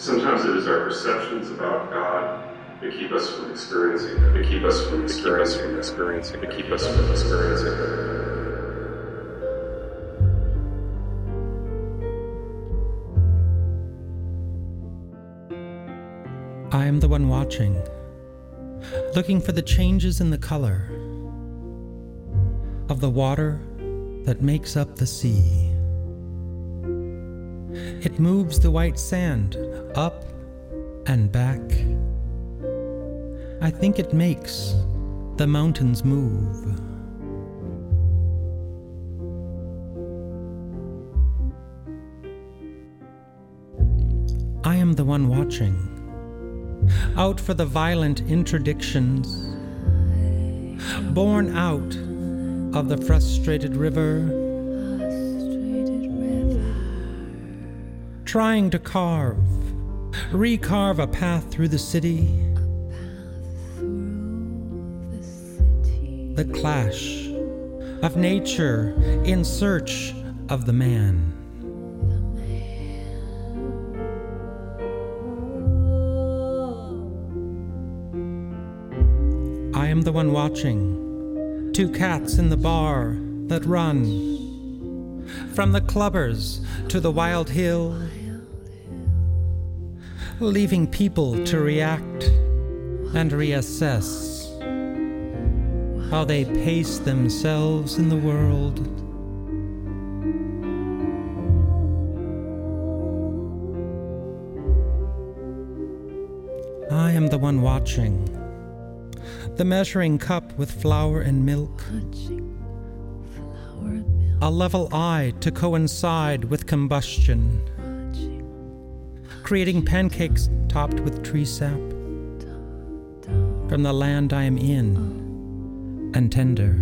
Sometimes it is our perceptions about God that keep us from experiencing it, that keep us from experiencing, experiencing, that keep us from experiencing it. I am the one watching, looking for the changes in the color of the water that makes up the sea. It moves the white sand up and back. I think it makes the mountains move. I am the one watching, out for the violent interdictions, born out of the frustrated river trying to carve, recarve a path through the city. The clash of nature in search of the man. I am the one watching. Two cats in the bar that run. From the clubbers to the wild hill leaving people to react and reassess how they pace themselves in the world. I am the one watching, the measuring cup with flour and milk. A level eye to coincide with combustion creating pancakes topped with tree sap from the land I am in and tender.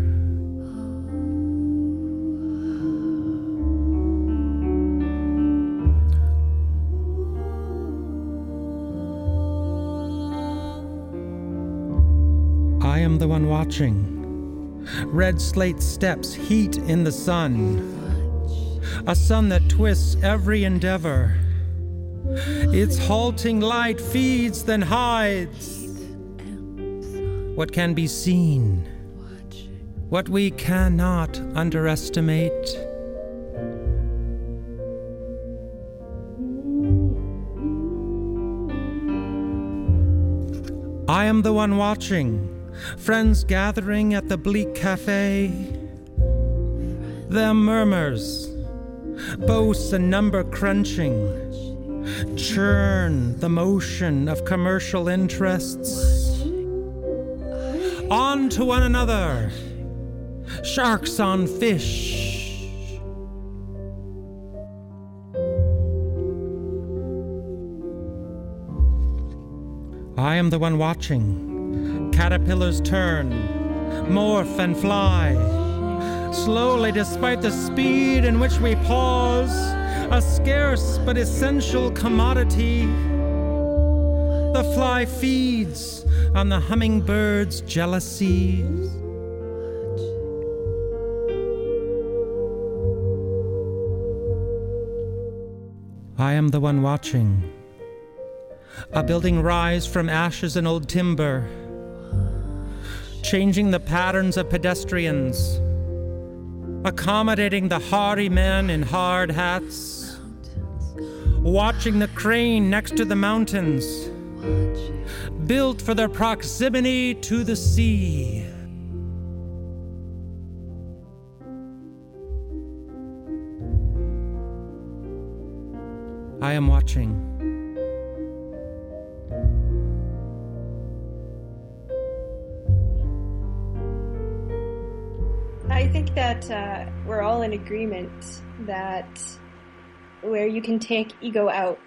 I am the one watching. Red slate steps, heat in the sun. A sun that twists every endeavor its halting light feeds, then hides. What can be seen, what we cannot underestimate. I am the one watching, friends gathering at the bleak cafe. Their murmurs, boasts and number crunching churn the motion of commercial interests. On to one another, sharks on fish. I am the one watching. Caterpillars turn, morph, and fly. Slowly, despite the speed in which we pause, a scarce but essential commodity. The fly feeds on the hummingbird's jealousies. I am the one watching. A building rise from ashes and old timber, changing the patterns of pedestrians, accommodating the hardy men in hard hats watching the crane next to the mountains, built for their proximity to the sea. I am watching. I think that uh, we're all in agreement that where you can take ego out,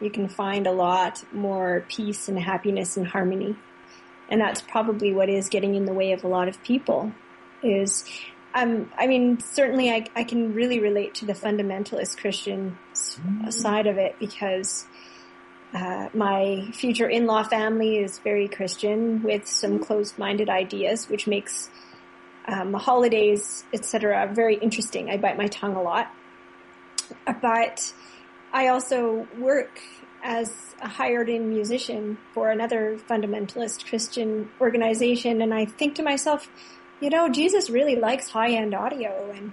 you can find a lot more peace and happiness and harmony. And that's probably what is getting in the way of a lot of people is, um, I mean, certainly I, I can really relate to the fundamentalist Christian mm-hmm. side of it because uh, my future in-law family is very Christian with some closed-minded ideas, which makes um, holidays, etc., very interesting. I bite my tongue a lot but I also work as a hired in musician for another fundamentalist Christian organization. And I think to myself, you know, Jesus really likes high end audio and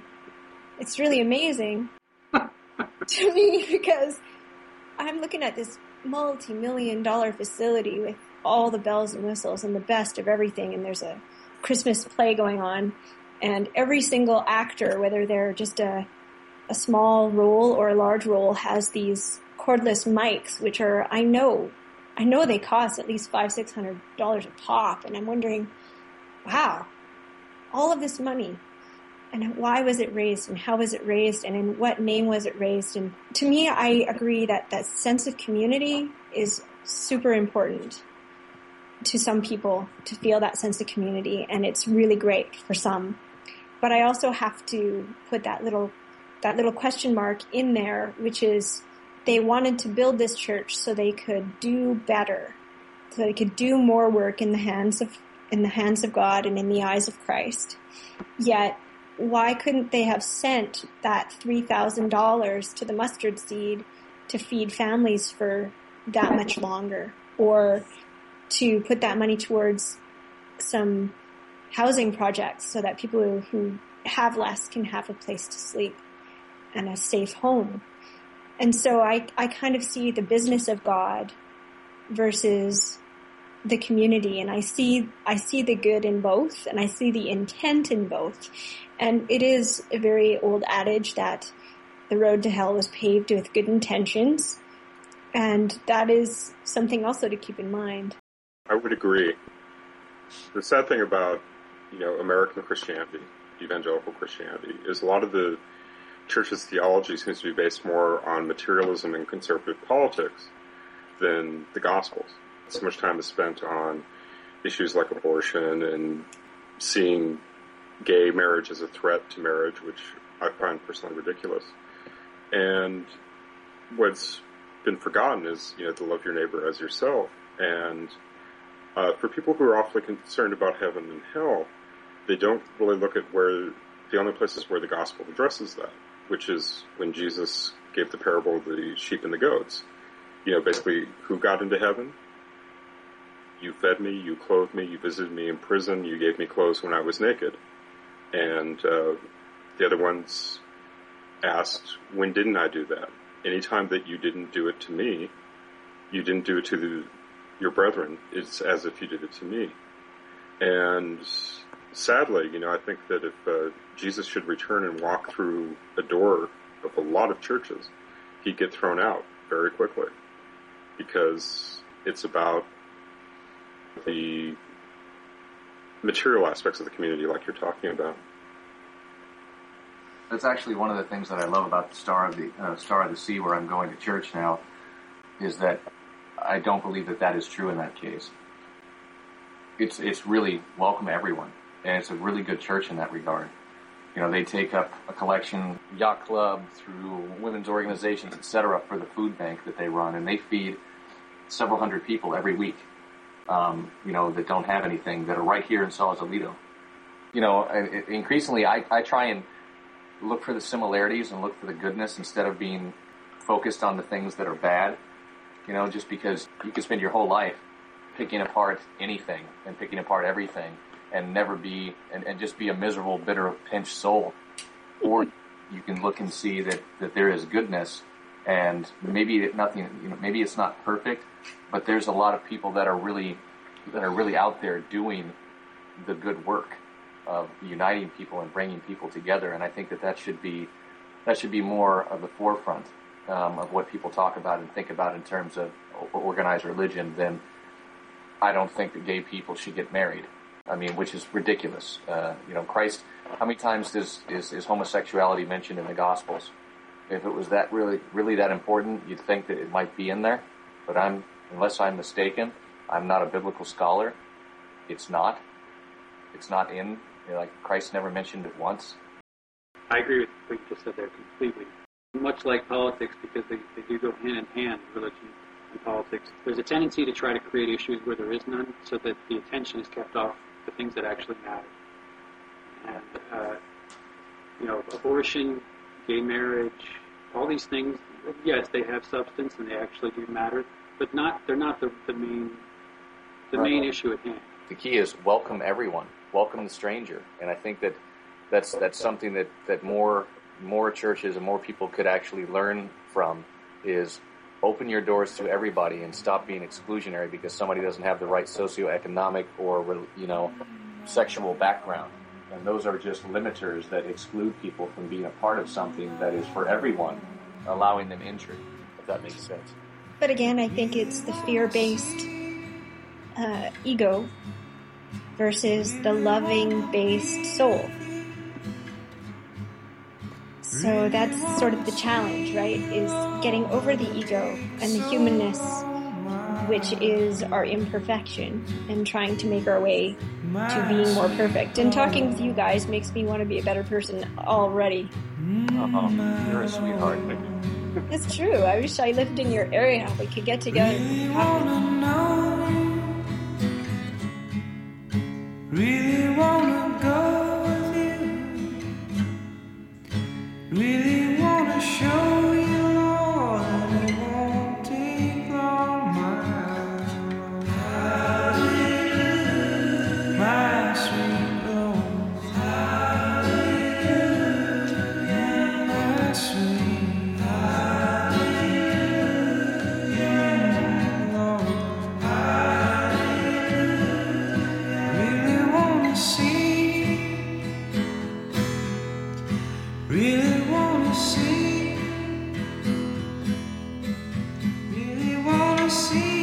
it's really amazing to me because I'm looking at this multi million dollar facility with all the bells and whistles and the best of everything. And there's a Christmas play going on and every single actor, whether they're just a, a small role or a large role has these cordless mics, which are, I know, I know they cost at least five, six hundred dollars a pop. And I'm wondering, wow, all of this money and why was it raised and how was it raised and in what name was it raised? And to me, I agree that that sense of community is super important to some people to feel that sense of community and it's really great for some. But I also have to put that little, that little question mark in there, which is they wanted to build this church so they could do better, so they could do more work in the hands of in the hands of God and in the eyes of Christ. Yet, why couldn't they have sent that three thousand dollars to the mustard seed to feed families for that much longer, or to put that money towards some housing projects so that people who, who have less can have a place to sleep and a safe home? And so I, I kind of see the business of God versus the community and I see, I see the good in both and I see the intent in both. And it is a very old adage that the road to hell was paved with good intentions. And that is something also to keep in mind. I would agree. The sad thing about, you know, American Christianity, evangelical Christianity, is a lot of the church's theology seems to be based more on materialism and conservative politics than the Gospels. So much time is spent on issues like abortion and seeing gay marriage as a threat to marriage, which I find personally ridiculous. And what's been forgotten is, you know, to love your neighbor as yourself. And uh, for people who are awfully concerned about heaven and hell, they don't really look at where the only places where the gospel addresses that which is when Jesus gave the parable of the sheep and the goats. You know, basically, who got into heaven? You fed me, you clothed me, you visited me in prison, you gave me clothes when I was naked. And uh, the other ones asked, when didn't I do that? Anytime that you didn't do it to me, you didn't do it to the, your brethren. It's as if you did it to me. And sadly, you know, I think that if uh, Jesus should return and walk through a door of a lot of churches, he'd get thrown out very quickly because it's about the material aspects of the community, like you're talking about. That's actually one of the things that I love about the Star of the uh, Star of the Sea, where I'm going to church now, is that I don't believe that that is true in that case. It's it's really welcome everyone and it's a really good church in that regard. You know, they take up a collection, yacht club, through women's organizations, etc., for the food bank that they run, and they feed several hundred people every week. Um, you know, that don't have anything that are right here in Sausalito. You know, increasingly, I, I try and look for the similarities and look for the goodness instead of being focused on the things that are bad. You know, just because you can spend your whole life picking apart anything and picking apart everything and never be and, and just be a miserable, bitter, pinched soul. Or you can look and see that, that there is goodness and maybe nothing you know, maybe it's not perfect, but there's a lot of people that are really that are really out there doing the good work of uniting people and bringing people together. And I think that that should be that should be more of the forefront um, of what people talk about and think about in terms of organized religion. Than I don't think that gay people should get married. I mean, which is ridiculous. Uh, you know, Christ, how many times does, is, is homosexuality mentioned in the Gospels? If it was that really, really that important, you'd think that it might be in there. But I'm, unless I'm mistaken, I'm not a biblical scholar. It's not. It's not in. You know, like Christ never mentioned it once. I agree with what you just said there completely. Much like politics, because they, they do go hand in hand, religion and politics. There's a tendency to try to create issues where there is none, so that the attention is kept off the things that actually matter. And, uh, you know, abortion, gay marriage, all these things, yes, they have substance and they actually do matter, but not they're not the, the main the Right. main issue at hand. the key is welcome everyone, welcome the stranger, and I think that that's that's something that that more more churches and more people could actually learn from is open your doors to everybody and stop being exclusionary because somebody doesn't have the right socioeconomic or you know sexual background. And those are just limiters that exclude people from being a part of something that is for everyone, allowing them entry, if that makes sense. But again, I think it's the fear based uh, ego versus the loving based soul. So that's sort of the challenge, right? Is getting over the ego and the humanness, which is our imperfection, and trying to make our way to being more perfect. And talking with you guys makes me want to be a better person already. Uh-huh. You're a sweetheart. It's true. I wish I lived in your area. We could get together. and have it. Really Really wanna show see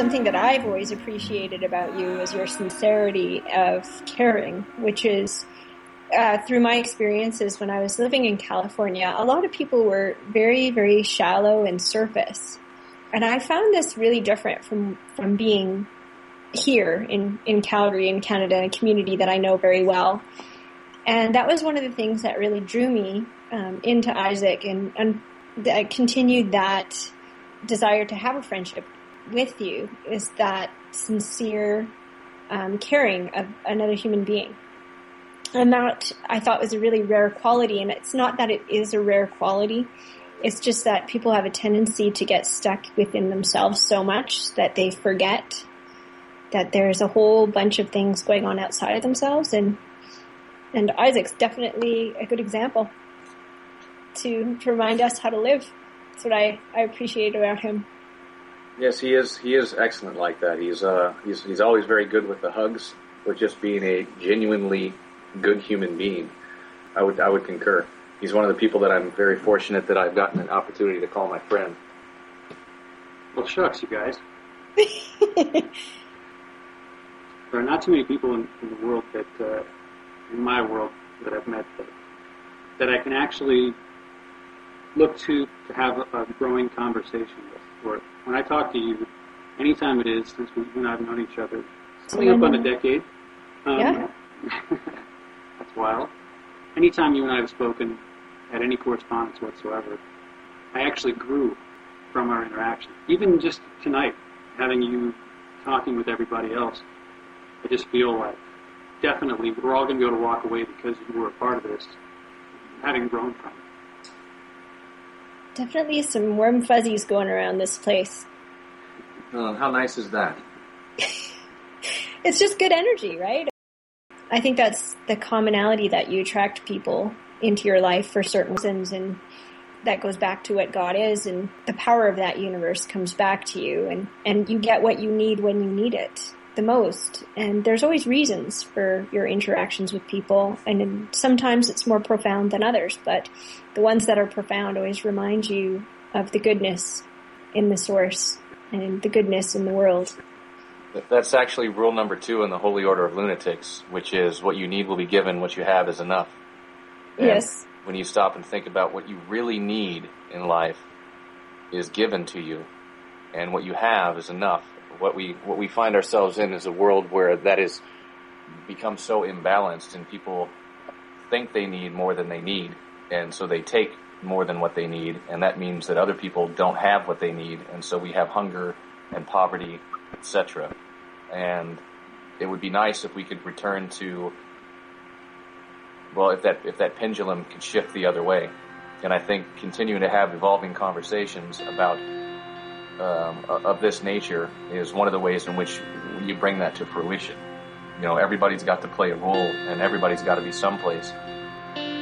something that I've always appreciated about you is your sincerity of caring, which is uh, through my experiences when I was living in California, a lot of people were very, very shallow and surface, and I found this really different from from being here in in Calgary, in Canada, a community that I know very well. And that was one of the things that really drew me um, into Isaac and, and that continued that desire to have a friendship with you is that sincere um, caring of another human being. And that I thought was a really rare quality. And it's not that it is a rare quality. It's just that people have a tendency to get stuck within themselves so much that they forget that there's a whole bunch of things going on outside of themselves and and Isaac's definitely a good example to, to remind us how to live. That's what I, I appreciate about him. Yes, he is. He is excellent like that. He's uh, he's he's always very good with the hugs, with just being a genuinely good human being. I would I would concur. He's one of the people that I'm very fortunate that I've gotten an opportunity to call my friend. Well, shucks, you guys. There are not too many people in, in the world that, uh, in my world, that I've met that, that I can actually look to to have a, a growing conversation with. Or when I talk to you, anytime it is, since we, you and I have known each other, coming up on a decade. Um, Yeah. that's wild. Anytime you and I have spoken, had any correspondence whatsoever, I actually grew from our interaction. Even just tonight, having you talking with everybody else, I just feel like definitely we're all going to be able to walk away because you were a part of this, having grown from it. Definitely some warm fuzzies going around this place. Uh, how nice is that? It's just good energy, right? I think that's the commonality that you attract people into your life for certain reasons and that goes back to what God is and the power of that universe comes back to you and, and you get what you need when you need it the most. And there's always reasons for your interactions with people and sometimes it's more profound than others, but the ones that are profound always remind you of the goodness in the source and the goodness in the world. That's actually rule number two in the Holy Order of Lunatics, which is what you need will be given, what you have is enough. And Yes. When you stop and think about what you really need in life is given to you, and what you have is enough. What we what we find ourselves in is a world where that is become so imbalanced, and people think they need more than they need, and so they take more than what they need, and that means that other people don't have what they need, and so we have hunger and poverty, etc. And it would be nice if we could return to well, if that if that pendulum could shift the other way, and I think continuing to have evolving conversations about um, of this nature is one of the ways in which you bring that to fruition. You know, everybody's got to play a role, and everybody's got to be someplace.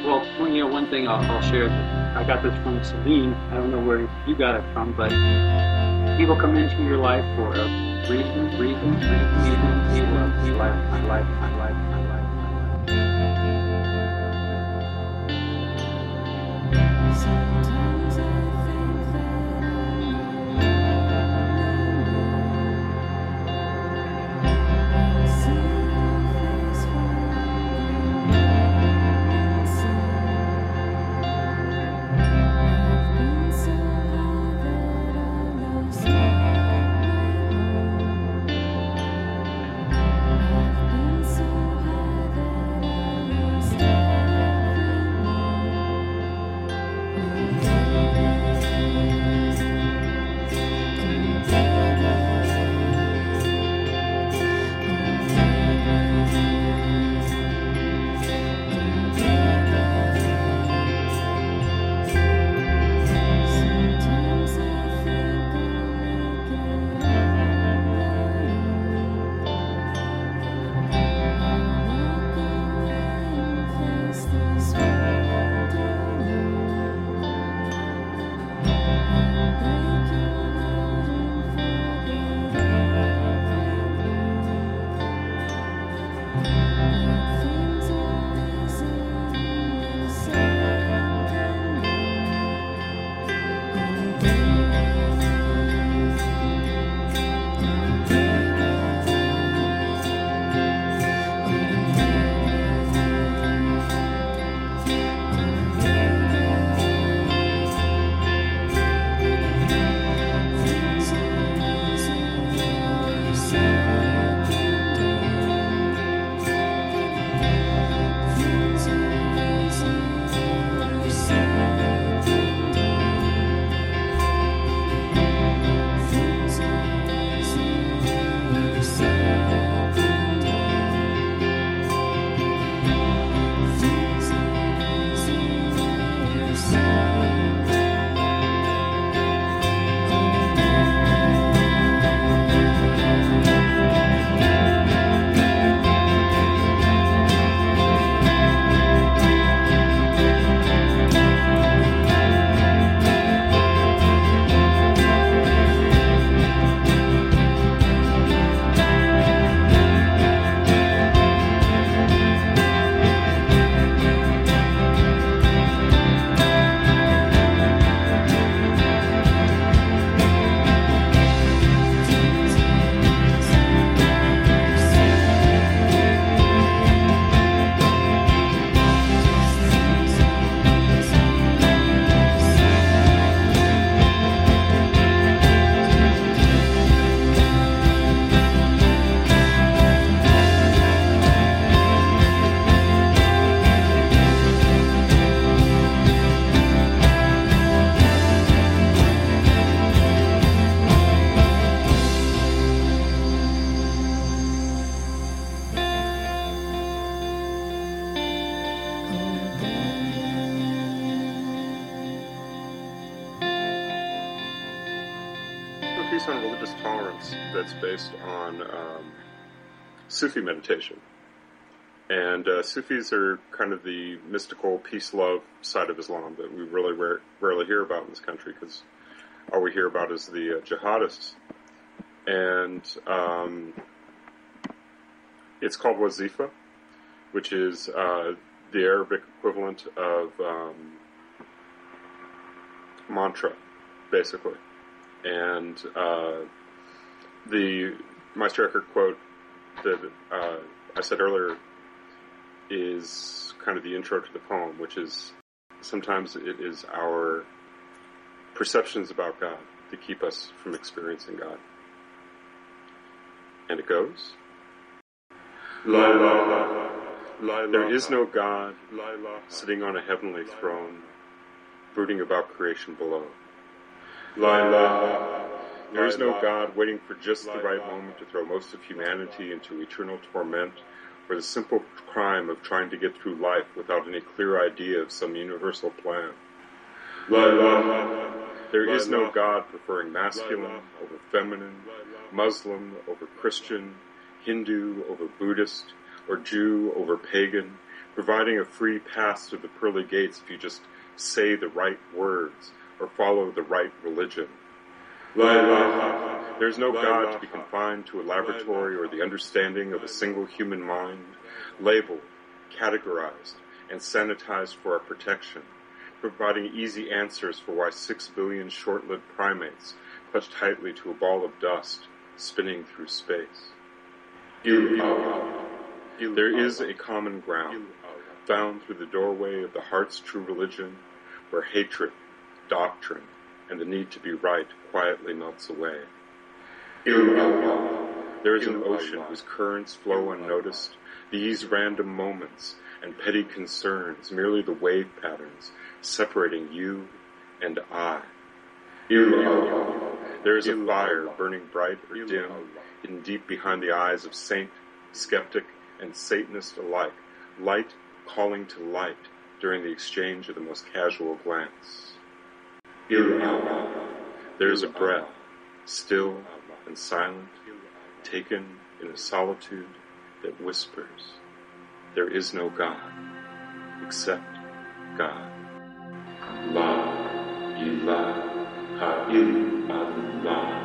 Well, you know, one thing I'll, I'll share. I got this from Celine. I don't know where you got it from, but people come into your life for a reason, reason, reason, reason, you life, my life, my life, my life, life. Treatise on religious tolerance that's based on um, Sufi meditation. And uh, Sufis are kind of the mystical peace love side of Islam that we really rare, rarely hear about in this country because all we hear about is the uh, jihadists. And um, it's called wazifa, which is uh, the Arabic equivalent of um, mantra, basically. And uh, the Meister Eckhart quote that uh, I said earlier is kind of the intro to the poem, which is sometimes it is our perceptions about God that keep us from experiencing God. And it goes. La ilaha, la. There is no God sitting on a heavenly throne, brooding about creation below. La ilaha. There is no God waiting for just the right moment to throw most of humanity into eternal torment for the simple crime of trying to get through life without any clear idea of some universal plan. La ilaha. There is no God preferring masculine over feminine, Muslim over Christian, Hindu over Buddhist, or Jew over pagan, providing a free pass to the pearly gates if you just say the right words or follow the right religion. There is no God to be confined to a laboratory or the understanding of a single human mind, labeled, categorized, and sanitized for our protection, providing easy answers for why six billion short-lived primates clutch tightly to a ball of dust spinning through space. There is a common ground found through the doorway of the heart's true religion where hatred, doctrine, and the need to be right quietly melts away. There is an ocean whose currents flow unnoticed, these random moments and petty concerns, merely the wave patterns separating you and I. There is a fire burning bright or dim, hidden deep behind the eyes of saint, skeptic, and Satanist alike, light calling to light during the exchange of the most casual glance. There is a breath, still and silent, taken in a solitude that whispers, There is no God except God. La ilaha illallah.